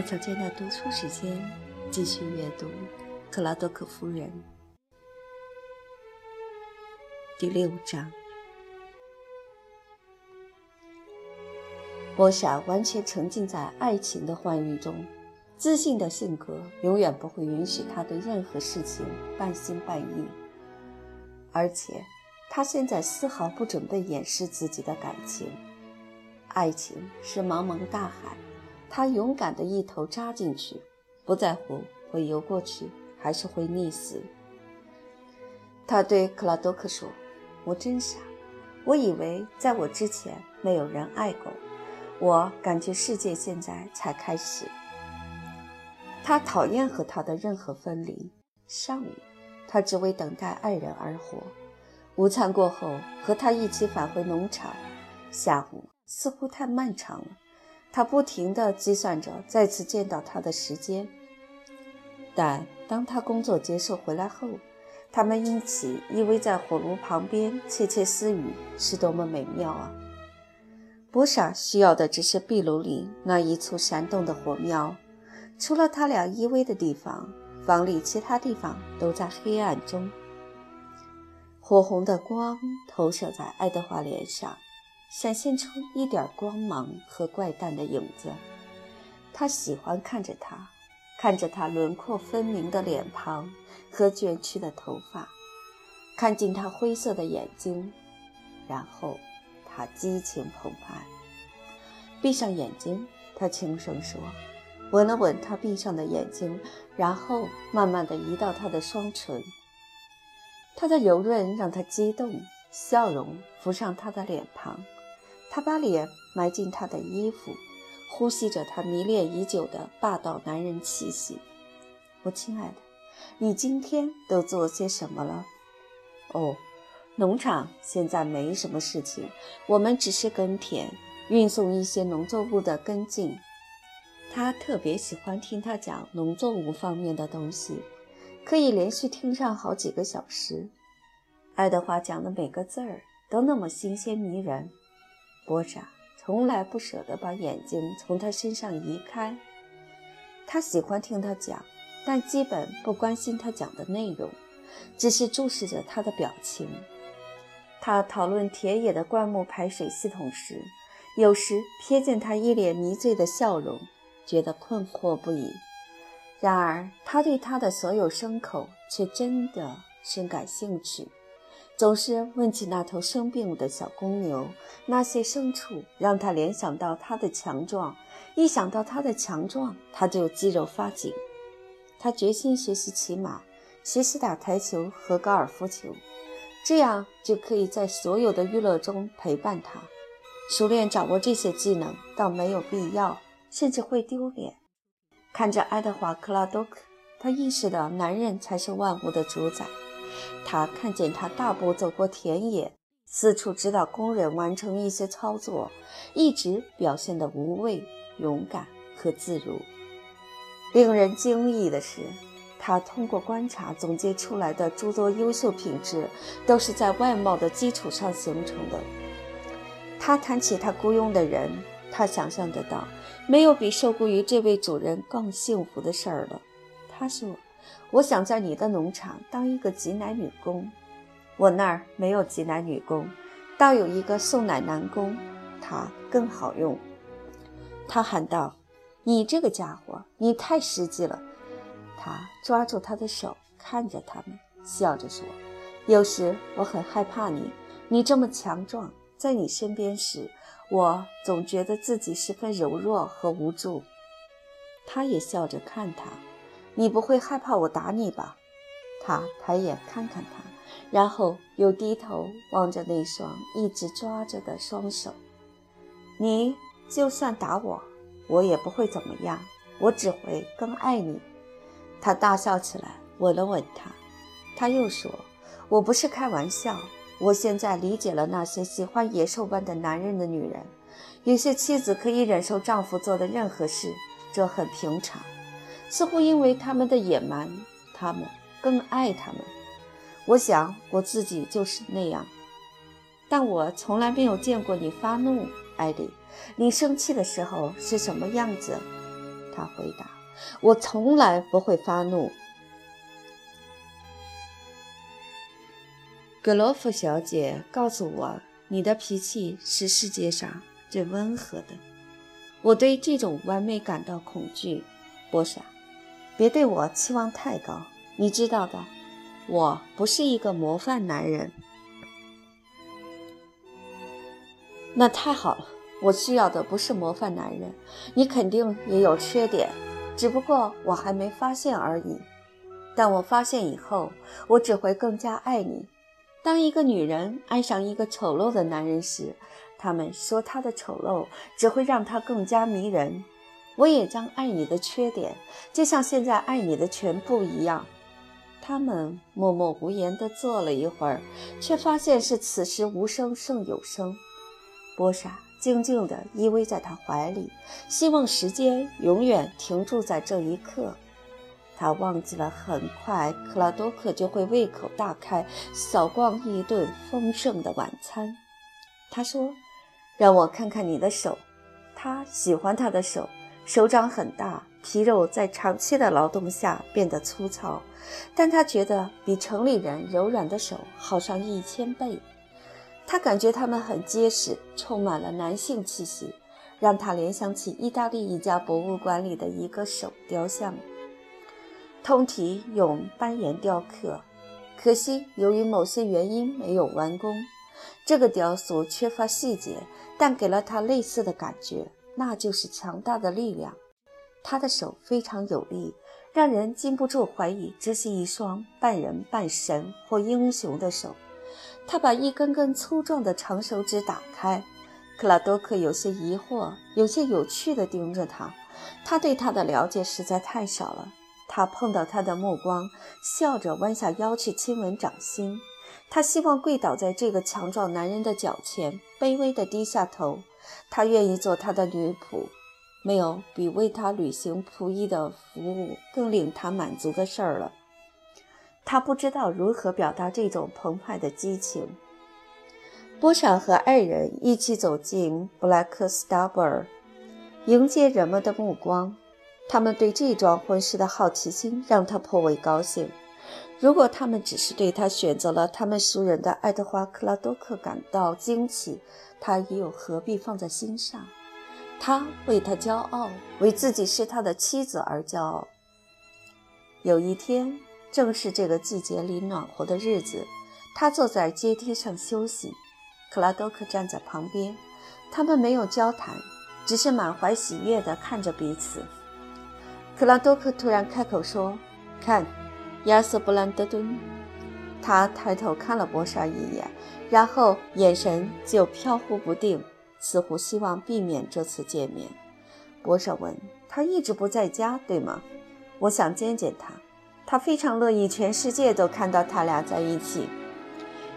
好久间的读书时间，继续阅读《克拉多克夫人》第六章。波莎完全沉浸在爱情的欢愉中，自信的性格永远不会允许他对任何事情半信半疑，而且他现在丝毫不准备掩饰自己的感情。爱情是茫茫大海。他勇敢地一头扎进去，不在乎会游过去还是会溺死。他对克拉多克说：“我真傻，我以为在我之前没有人爱过。我感觉世界现在才开始。”他讨厌和他的任何分离。上午，他只为等待爱人而活。午餐过后，和他一起返回农场。下午似乎太漫长了。他不停地计算着再次见到他的时间，但当他工作结束回来后，他们一起依偎在火炉旁边窃窃私语，是多么美妙啊！波莎需要的只是壁炉里那一簇闪动的火苗，除了他俩依偎的地方，房里其他地方都在黑暗中。火红的光投射在爱德华脸上。闪现出一点光芒和怪诞的影子。他喜欢看着他，看着他轮廓分明的脸庞和卷曲的头发，看进他灰色的眼睛，然后他激情澎湃。闭上眼睛，他轻声说，吻了吻他闭上的眼睛，然后慢慢地移到他的双唇。他的柔润让他激动，笑容浮上他的脸庞。他把脸埋进他的衣服，呼吸着他迷恋已久的霸道男人气息。我亲爱的，你今天都做些什么了？哦，农场现在没什么事情，我们只是耕田，运送一些农作物的根茎。他特别喜欢听他讲农作物方面的东西，可以连续听上好几个小时。爱德华讲的每个字儿都那么新鲜迷人。波扎从来不舍得把眼睛从他身上移开。他喜欢听他讲，但基本不关心他讲的内容，只是注视着他的表情。他讨论田野的灌木排水系统时，有时瞥见他一脸迷醉的笑容，觉得困惑不已。然而，他对他的所有牲口却真的深感兴趣。总是问起那头生病的小公牛，那些牲畜让他联想到他的强壮，一想到他的强壮，他就肌肉发紧。他决心学习骑马，学习打台球和高尔夫球，这样就可以在所有的娱乐中陪伴他。熟练掌握这些技能倒没有必要，甚至会丢脸。看着爱德华·克拉多克，他意识到男人才是万物的主宰。他看见他大步走过田野，四处指导工人完成一些操作，一直表现得无畏、勇敢和自如。令人惊异的是，他通过观察总结出来的诸多优秀品质，都是在外貌的基础上形成的。他谈起他雇佣的人，他想象得到，没有比受雇于这位主人更幸福的事儿了。他说。我想在你的农场当一个挤奶女工，我那儿没有挤奶女工，倒有一个送奶男工，他更好用。他喊道：“你这个家伙，你太实际了。”他抓住他的手，看着他们，笑着说：“有时我很害怕你，你这么强壮，在你身边时，我总觉得自己十分柔弱和无助。”他也笑着看他。你不会害怕我打你吧？他抬眼看看他，然后又低头望着那双一直抓着的双手。你就算打我，我也不会怎么样，我只会更爱你。他大笑起来，吻了吻他。他又说：“我不是开玩笑，我现在理解了那些喜欢野兽般的男人的女人。有些妻子可以忍受丈夫做的任何事，这很平常。”似乎因为他们的野蛮，他们更爱他们。我想我自己就是那样，但我从来没有见过你发怒，艾莉。你生气的时候是什么样子？他回答。我从来不会发怒。格罗夫小姐告诉我，你的脾气是世界上最温和的。我对这种完美感到恐惧，波莎，别对我期望太高。你知道的，我不是一个模范男人。那太好了，我需要的不是模范男人。你肯定也有缺点。只不过我还没发现而已，但我发现以后，我只会更加爱你。当一个女人爱上一个丑陋的男人时，他们说他的丑陋只会让他更加迷人。我也将爱你的缺点，就像现在爱你的全部一样。他们默默无言地坐了一会儿，却发现是此时无声胜有声。波莎。静静地依偎在他怀里，希望时间永远停住在这一刻。他忘记了，很快克拉多克就会胃口大开，扫光一顿丰盛的晚餐。他说：“让我看看你的手。”他喜欢他的手，手掌很大，皮肉在长期的劳动下变得粗糙，但他觉得比城里人柔软的手好上一千倍。他感觉他们很结实，充满了男性气息，让他联想起意大利一家博物馆里的一个手雕像，通体用斑岩雕刻，可惜由于某些原因没有完工。这个雕塑缺乏细节，但给了他类似的感觉，那就是强大的力量。他的手非常有力，让人禁不住怀疑这是一双半人半神或英雄的手。他把一根根粗壮的长手指打开，克拉多克有些疑惑，有些有趣地盯着他。他对他的了解实在太少了。他碰到他的目光，笑着弯下腰去亲吻掌心。他希望跪倒在这个强壮男人的脚前，卑微地低下头。他愿意做他的女仆。没有比为他履行仆役的服务更令他满足的事儿了。他不知道如何表达这种澎湃的激情。波莎和爱人一起走进布莱克斯塔布尔，迎接人们的目光。他们对这桩婚事的好奇心让他颇为高兴。如果他们只是对他选择了他们熟人的爱德华·克拉多克感到惊奇，他又何必放在心上？他为他骄傲，为自己是他的妻子而骄傲。有一天。正是这个季节里暖和的日子，他坐在阶梯上休息，克拉多克站在旁边。他们没有交谈，只是满怀喜悦地看着彼此。克拉多克突然开口说：“看，亚瑟·布兰德顿。”他抬头看了波莎一眼，然后眼神就飘忽不定，似乎希望避免这次见面。波莎问：“他一直不在家，对吗？我想见见他。”他非常乐意全世界都看到他俩在一起。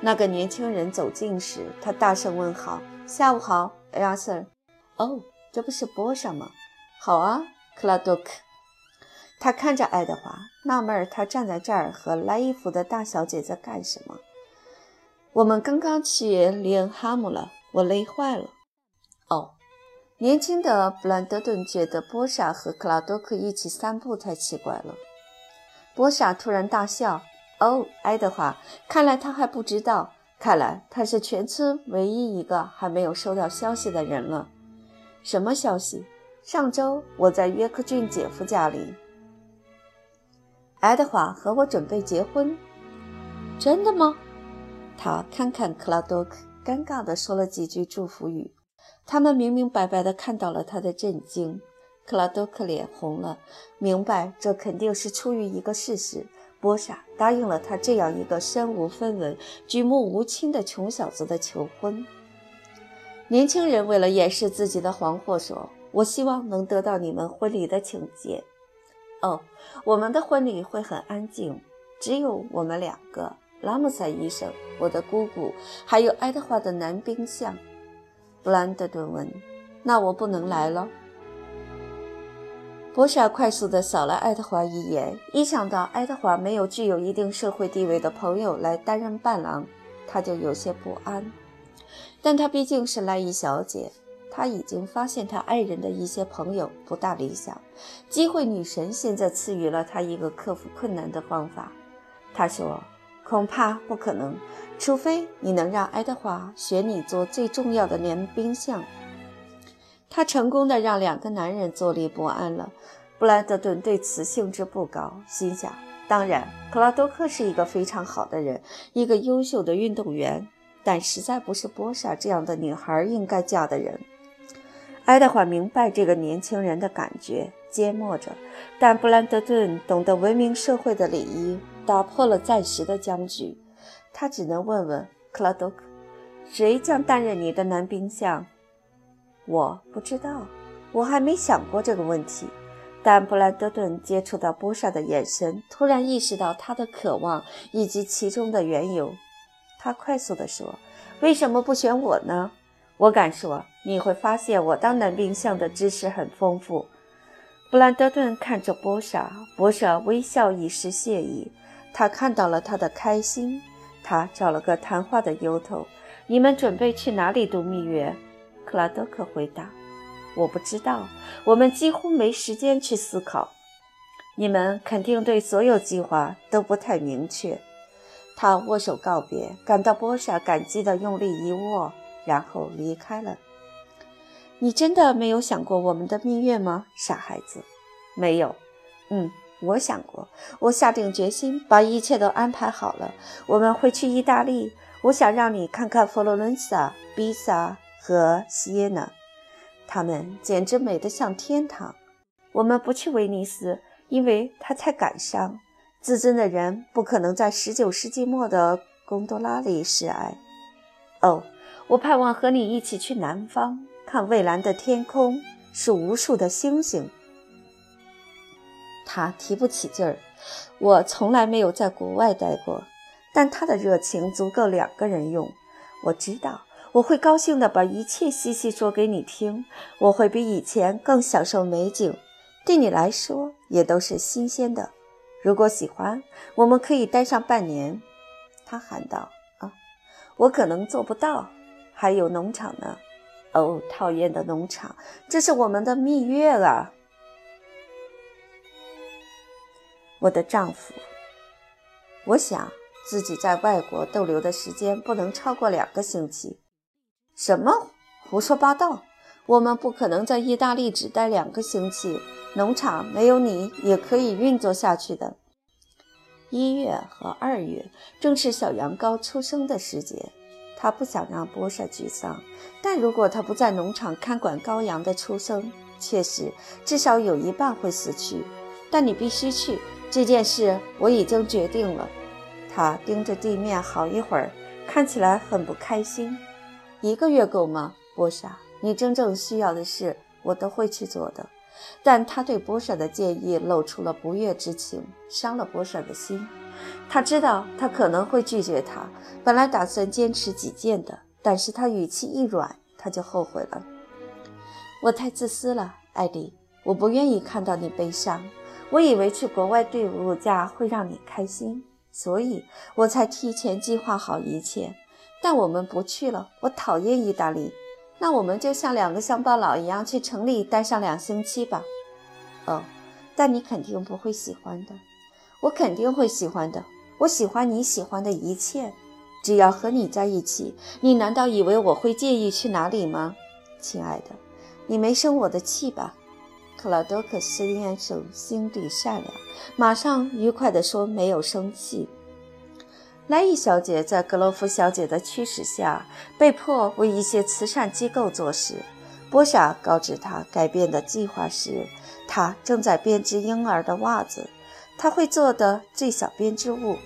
那个年轻人走近时，他大声问好：“下午好，亚瑟。”哦，这不是波莎吗？好啊，克拉多克。他看着爱德华，纳闷他站在这儿和来伊服的大小姐在干什么。我们刚刚去里恩哈姆了，我累坏了。哦，年轻的布兰德顿觉得波莎和克拉多克一起散步太奇怪了。波莎突然大笑：“哦，爱德华，看来他还不知道。看来他是全村唯一一个还没有收到消息的人了。什么消息？上周我在约克郡姐夫家里，爱德华和我准备结婚。真的吗？”他看看克拉多克，尴尬地说了几句祝福语。他们明明白白地看到了他的震惊。克拉多克脸红了，明白这肯定是出于一个事实：波莎答应了他这样一个身无分文、举目无亲的穷小子的求婚。年轻人为了掩饰自己的惶惑说：“我希望能得到你们婚礼的请柬。”哦，我们的婚礼会很安静，只有我们两个：拉姆塞医生、我的姑姑，还有爱德华的男宾相。布兰德顿问：“那我不能来了？”博莎快速地扫了爱德华一眼，一想到爱德华没有具有一定社会地位的朋友来担任伴郎，他就有些不安。但她毕竟是莱伊小姐，他已经发现他爱人的一些朋友不大理想。机会女神现在赐予了他一个克服困难的方法。他说：“恐怕不可能，除非你能让爱德华选你做最重要的连兵相。”他成功的让两个男人坐立不安了。布兰德顿对此兴致不高，心想：当然，克拉多克是一个非常好的人，一个优秀的运动员，但实在不是波莎这样的女孩应该嫁的人。爱德华明白这个年轻人的感觉，缄默着。但布兰德顿懂得文明社会的礼仪，打破了暂时的僵局。他只能问问克拉多克：“谁将担任你的男兵相？”“我不知道，我还没想过这个问题。”但布兰德顿接触到波莎的眼神，突然意识到他的渴望以及其中的缘由。他快速地说：“为什么不选我呢？我敢说，你会发现我当男宾相的知识很丰富。”布兰德顿看着波莎，波莎微笑以示谢意。他看到了他的开心，他找了个谈话的由头：“你们准备去哪里度蜜月？”克拉德克回答。我不知道，我们几乎没时间去思考。你们肯定对所有计划都不太明确。他握手告别，感到波莎感激的用力一握，然后离开了。你真的没有想过我们的蜜月吗，傻孩子？没有。嗯，我想过。我下定决心，把一切都安排好了。我们会去意大利。我想让你看看佛罗伦萨、比萨和锡耶纳。他们简直美得像天堂。我们不去威尼斯，因为它太感伤。自尊的人不可能在19世纪末的贡多拉里示爱。哦，我盼望和你一起去南方，看蔚蓝的天空，是无数的星星。他提不起劲儿。我从来没有在国外待过，但他的热情足够两个人用。我知道。我会高兴地把一切细细说给你听。我会比以前更享受美景，对你来说也都是新鲜的。如果喜欢，我们可以待上半年。”他喊道。“啊，我可能做不到。还有农场呢。哦，讨厌的农场！这是我们的蜜月啊，我的丈夫。我想自己在外国逗留的时间不能超过两个星期。”什么胡说八道！我们不可能在意大利只待两个星期。农场没有你也可以运作下去的。一月和二月正是小羊羔出生的时节。他不想让波莎沮丧，但如果他不在农场看管羔羊的出生，确实至少有一半会死去。但你必须去，这件事我已经决定了。他盯着地面好一会儿，看起来很不开心。一个月够吗，波莎？你真正需要的事，我都会去做的。但他对波莎的建议露出了不悦之情，伤了波莎的心。他知道他可能会拒绝他，本来打算坚持己见的，但是他语气一软，他就后悔了。我太自私了，艾迪，我不愿意看到你悲伤。我以为去国外度假会让你开心，所以我才提前计划好一切。但我们不去了，我讨厌意大利。那我们就像两个乡巴佬一样去城里待上两星期吧。哦，但你肯定不会喜欢的。我肯定会喜欢的。我喜欢你喜欢的一切，只要和你在一起。你难道以为我会介意去哪里吗，亲爱的？你没生我的气吧？克劳多克斯先生心地善良，马上愉快地说：“没有生气。”莱伊小姐在格罗夫小姐的驱使下，被迫为一些慈善机构做事。波莎告知她改变的计划时，她正在编织婴儿的袜子，他会做的最小编织物。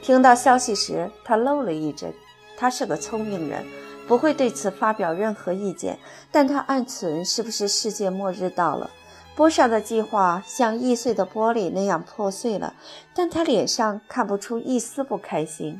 听到消息时，他漏了一针。他是个聪明人，不会对此发表任何意见，但他暗存是不是世界末日到了。波莎的计划像易碎的玻璃那样破碎了，但他脸上看不出一丝不开心。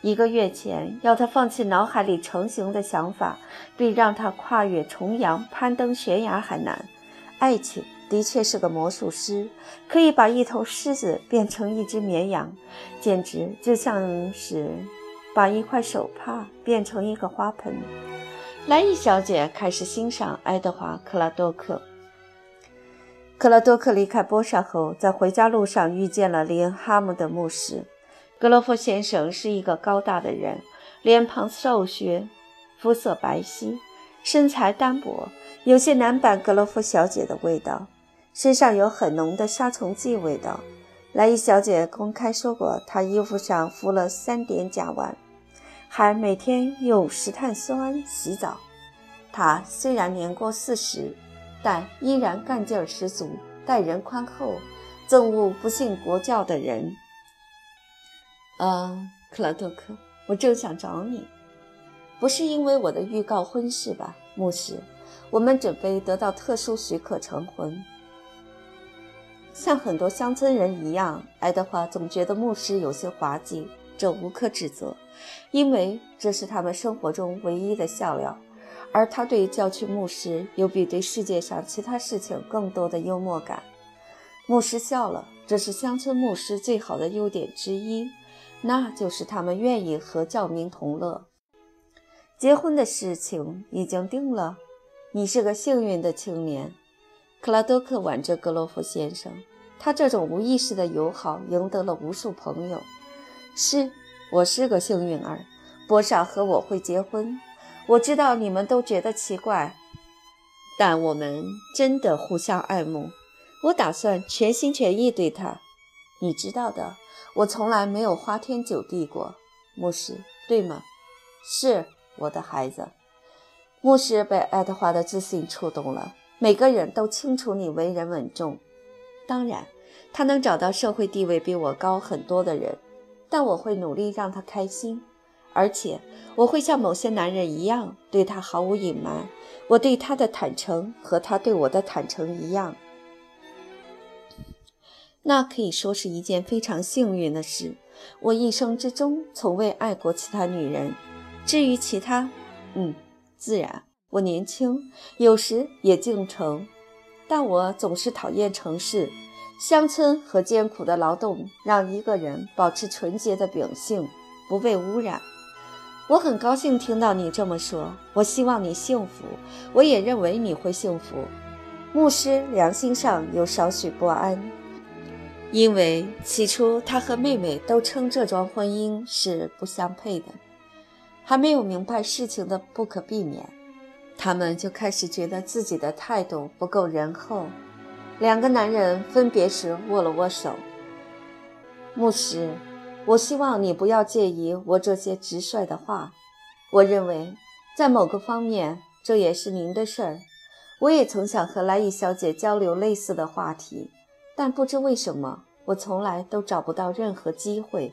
一个月前，要他放弃脑海里成型的想法，比让他跨越重洋、攀登悬崖还难。爱情的确是个魔术师，可以把一头狮子变成一只绵羊，简直就像是把一块手帕变成一个花盆。莱伊小姐开始欣赏爱德华·克拉多克。克拉多克离开波萨后，在回家路上遇见了林哈姆的牧师。格罗夫先生是一个高大的人，脸庞瘦削，肤色白皙，身材单薄，有些男版格罗夫小姐的味道，身上有很浓的杀虫剂味道。莱伊小姐公开说过，她衣服上敷了三点甲烷。还每天用石碳酸洗澡。他虽然年过四十，但依然干劲儿十足，待人宽厚，憎恶不信国教的人。啊，克拉多克，我正想找你，不是因为我的预告婚事吧，牧师？我们准备得到特殊许可成婚。像很多乡村人一样，爱德华总觉得牧师有些滑稽。这无可指责，因为这是他们生活中唯一的笑料。而他对教区牧师有比对世界上其他事情更多的幽默感。牧师笑了，这是乡村牧师最好的优点之一，那就是他们愿意和教民同乐。结婚的事情已经定了，你是个幸运的青年。克拉多克挽着格罗夫先生，他这种无意识的友好赢得了无数朋友。是，我是个幸运儿。波莎和我会结婚，我知道你们都觉得奇怪，但我们真的互相爱慕。我打算全心全意对他。你知道的，我从来没有花天酒地过，牧师，对吗？是，我的孩子。牧师被爱德华的自信触动了。每个人都清楚你为人稳重，当然，他能找到社会地位比我高很多的人。但我会努力让他开心，而且我会像某些男人一样对他毫无隐瞒。我对他的坦诚和他对我的坦诚一样，那可以说是一件非常幸运的事。我一生之中从未爱过其他女人。至于其他，嗯，自然，我年轻，有时也进城，但我总是讨厌城市。乡村和艰苦的劳动让一个人保持纯洁的秉性，不被污染。我很高兴听到你这么说。我希望你幸福，我也认为你会幸福。牧师良心上有少许不安，因为起初他和妹妹都称这桩婚姻是不相配的，还没有明白事情的不可避免，他们就开始觉得自己的态度不够仁厚。两个男人分别时握了握手。牧师，我希望你不要介意我这些直率的话。我认为，在某个方面，这也是您的事儿。我也曾想和莱伊小姐交流类似的话题，但不知为什么，我从来都找不到任何机会。